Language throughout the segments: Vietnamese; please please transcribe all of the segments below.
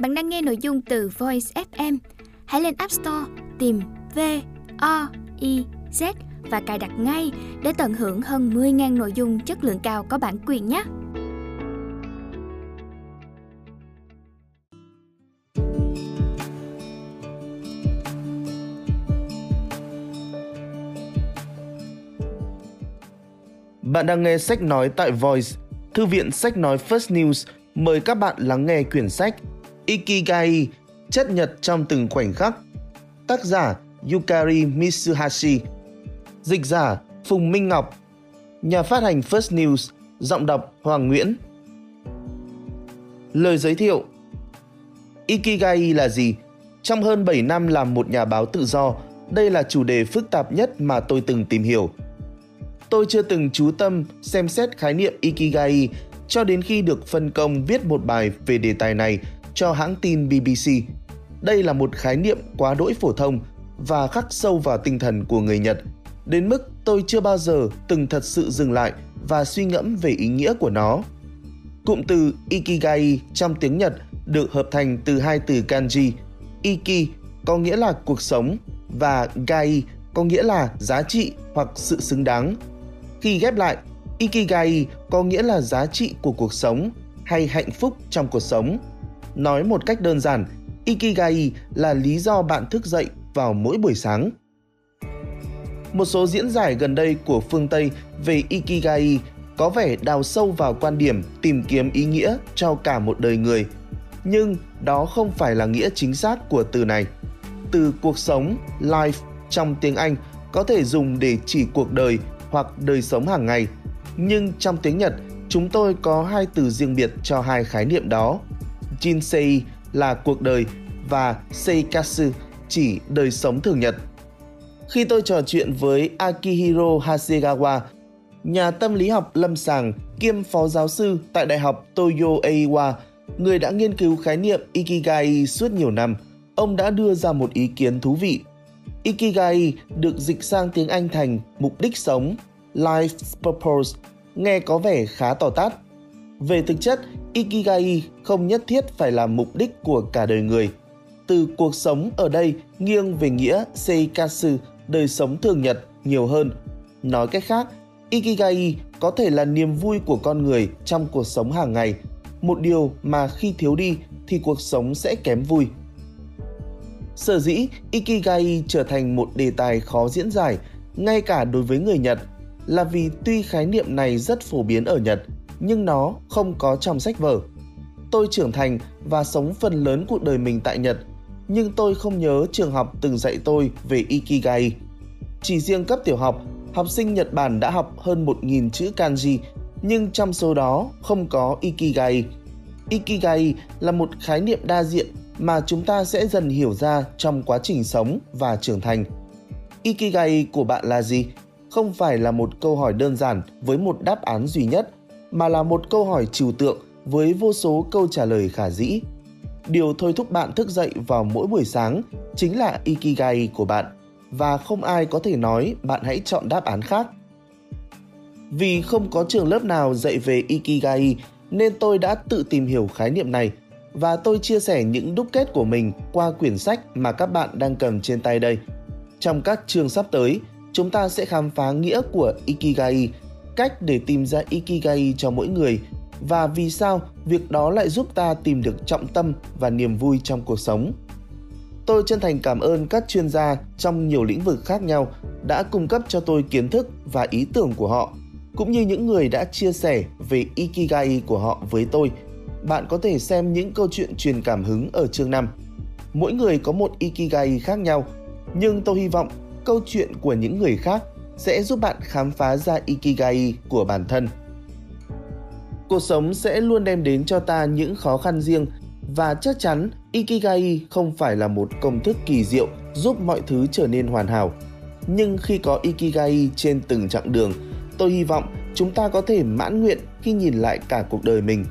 Bạn đang nghe nội dung từ Voice FM. Hãy lên App Store tìm V O I Z và cài đặt ngay để tận hưởng hơn 10.000 nội dung chất lượng cao có bản quyền nhé. Bạn đang nghe sách nói tại Voice, thư viện sách nói First News. Mời các bạn lắng nghe quyển sách Ikigai, chất nhật trong từng khoảnh khắc. Tác giả Yukari Mitsuhashi Dịch giả Phùng Minh Ngọc Nhà phát hành First News Giọng đọc Hoàng Nguyễn Lời giới thiệu Ikigai là gì? Trong hơn 7 năm làm một nhà báo tự do, đây là chủ đề phức tạp nhất mà tôi từng tìm hiểu. Tôi chưa từng chú tâm xem xét khái niệm Ikigai cho đến khi được phân công viết một bài về đề tài này cho hãng tin BBC. Đây là một khái niệm quá đỗi phổ thông và khắc sâu vào tinh thần của người Nhật, đến mức tôi chưa bao giờ từng thật sự dừng lại và suy ngẫm về ý nghĩa của nó. Cụm từ Ikigai trong tiếng Nhật được hợp thành từ hai từ kanji. Iki có nghĩa là cuộc sống và gai có nghĩa là giá trị hoặc sự xứng đáng. Khi ghép lại, Ikigai có nghĩa là giá trị của cuộc sống hay hạnh phúc trong cuộc sống. Nói một cách đơn giản, Ikigai là lý do bạn thức dậy vào mỗi buổi sáng. Một số diễn giải gần đây của phương Tây về Ikigai có vẻ đào sâu vào quan điểm tìm kiếm ý nghĩa cho cả một đời người. Nhưng đó không phải là nghĩa chính xác của từ này. Từ cuộc sống, life trong tiếng Anh có thể dùng để chỉ cuộc đời hoặc đời sống hàng ngày. Nhưng trong tiếng Nhật, chúng tôi có hai từ riêng biệt cho hai khái niệm đó. Jinsei là cuộc đời và Seikatsu chỉ đời sống thường nhật. Khi tôi trò chuyện với Akihiro Hasegawa, nhà tâm lý học lâm sàng kiêm phó giáo sư tại Đại học Toyo Eiwa, người đã nghiên cứu khái niệm Ikigai suốt nhiều năm, ông đã đưa ra một ý kiến thú vị. Ikigai được dịch sang tiếng Anh thành mục đích sống, life's purpose, nghe có vẻ khá tỏ tát. Về thực chất, Ikigai không nhất thiết phải là mục đích của cả đời người – từ cuộc sống ở đây nghiêng về nghĩa seikatsu, đời sống thường nhật nhiều hơn. Nói cách khác, Ikigai có thể là niềm vui của con người trong cuộc sống hàng ngày, một điều mà khi thiếu đi thì cuộc sống sẽ kém vui. Sở dĩ Ikigai trở thành một đề tài khó diễn giải ngay cả đối với người Nhật là vì tuy khái niệm này rất phổ biến ở Nhật nhưng nó không có trong sách vở. Tôi trưởng thành và sống phần lớn cuộc đời mình tại Nhật nhưng tôi không nhớ trường học từng dạy tôi về Ikigai. Chỉ riêng cấp tiểu học, học sinh Nhật Bản đã học hơn 1.000 chữ kanji, nhưng trong số đó không có Ikigai. Ikigai là một khái niệm đa diện mà chúng ta sẽ dần hiểu ra trong quá trình sống và trưởng thành. Ikigai của bạn là gì? Không phải là một câu hỏi đơn giản với một đáp án duy nhất, mà là một câu hỏi trừu tượng với vô số câu trả lời khả dĩ điều thôi thúc bạn thức dậy vào mỗi buổi sáng chính là ikigai của bạn và không ai có thể nói bạn hãy chọn đáp án khác. Vì không có trường lớp nào dạy về ikigai nên tôi đã tự tìm hiểu khái niệm này và tôi chia sẻ những đúc kết của mình qua quyển sách mà các bạn đang cầm trên tay đây. Trong các chương sắp tới, chúng ta sẽ khám phá nghĩa của ikigai, cách để tìm ra ikigai cho mỗi người và vì sao việc đó lại giúp ta tìm được trọng tâm và niềm vui trong cuộc sống. Tôi chân thành cảm ơn các chuyên gia trong nhiều lĩnh vực khác nhau đã cung cấp cho tôi kiến thức và ý tưởng của họ, cũng như những người đã chia sẻ về Ikigai của họ với tôi. Bạn có thể xem những câu chuyện truyền cảm hứng ở chương 5. Mỗi người có một Ikigai khác nhau, nhưng tôi hy vọng câu chuyện của những người khác sẽ giúp bạn khám phá ra Ikigai của bản thân – Cuộc sống sẽ luôn đem đến cho ta những khó khăn riêng và chắc chắn Ikigai không phải là một công thức kỳ diệu giúp mọi thứ trở nên hoàn hảo. Nhưng khi có Ikigai trên từng chặng đường, tôi hy vọng chúng ta có thể mãn nguyện khi nhìn lại cả cuộc đời mình.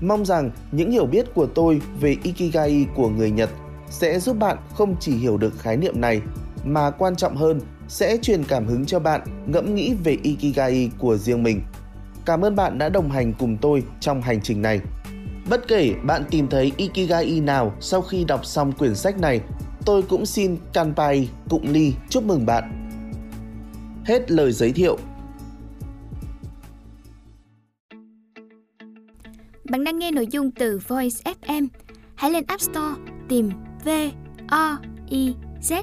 Mong rằng những hiểu biết của tôi về Ikigai của người Nhật sẽ giúp bạn không chỉ hiểu được khái niệm này mà quan trọng hơn sẽ truyền cảm hứng cho bạn ngẫm nghĩ về Ikigai của riêng mình. Cảm ơn bạn đã đồng hành cùng tôi trong hành trình này. Bất kể bạn tìm thấy Ikigai nào sau khi đọc xong quyển sách này, tôi cũng xin Kanpai Cụng Ly chúc mừng bạn. Hết lời giới thiệu. Bạn đang nghe nội dung từ Voice FM. Hãy lên App Store tìm V O I Z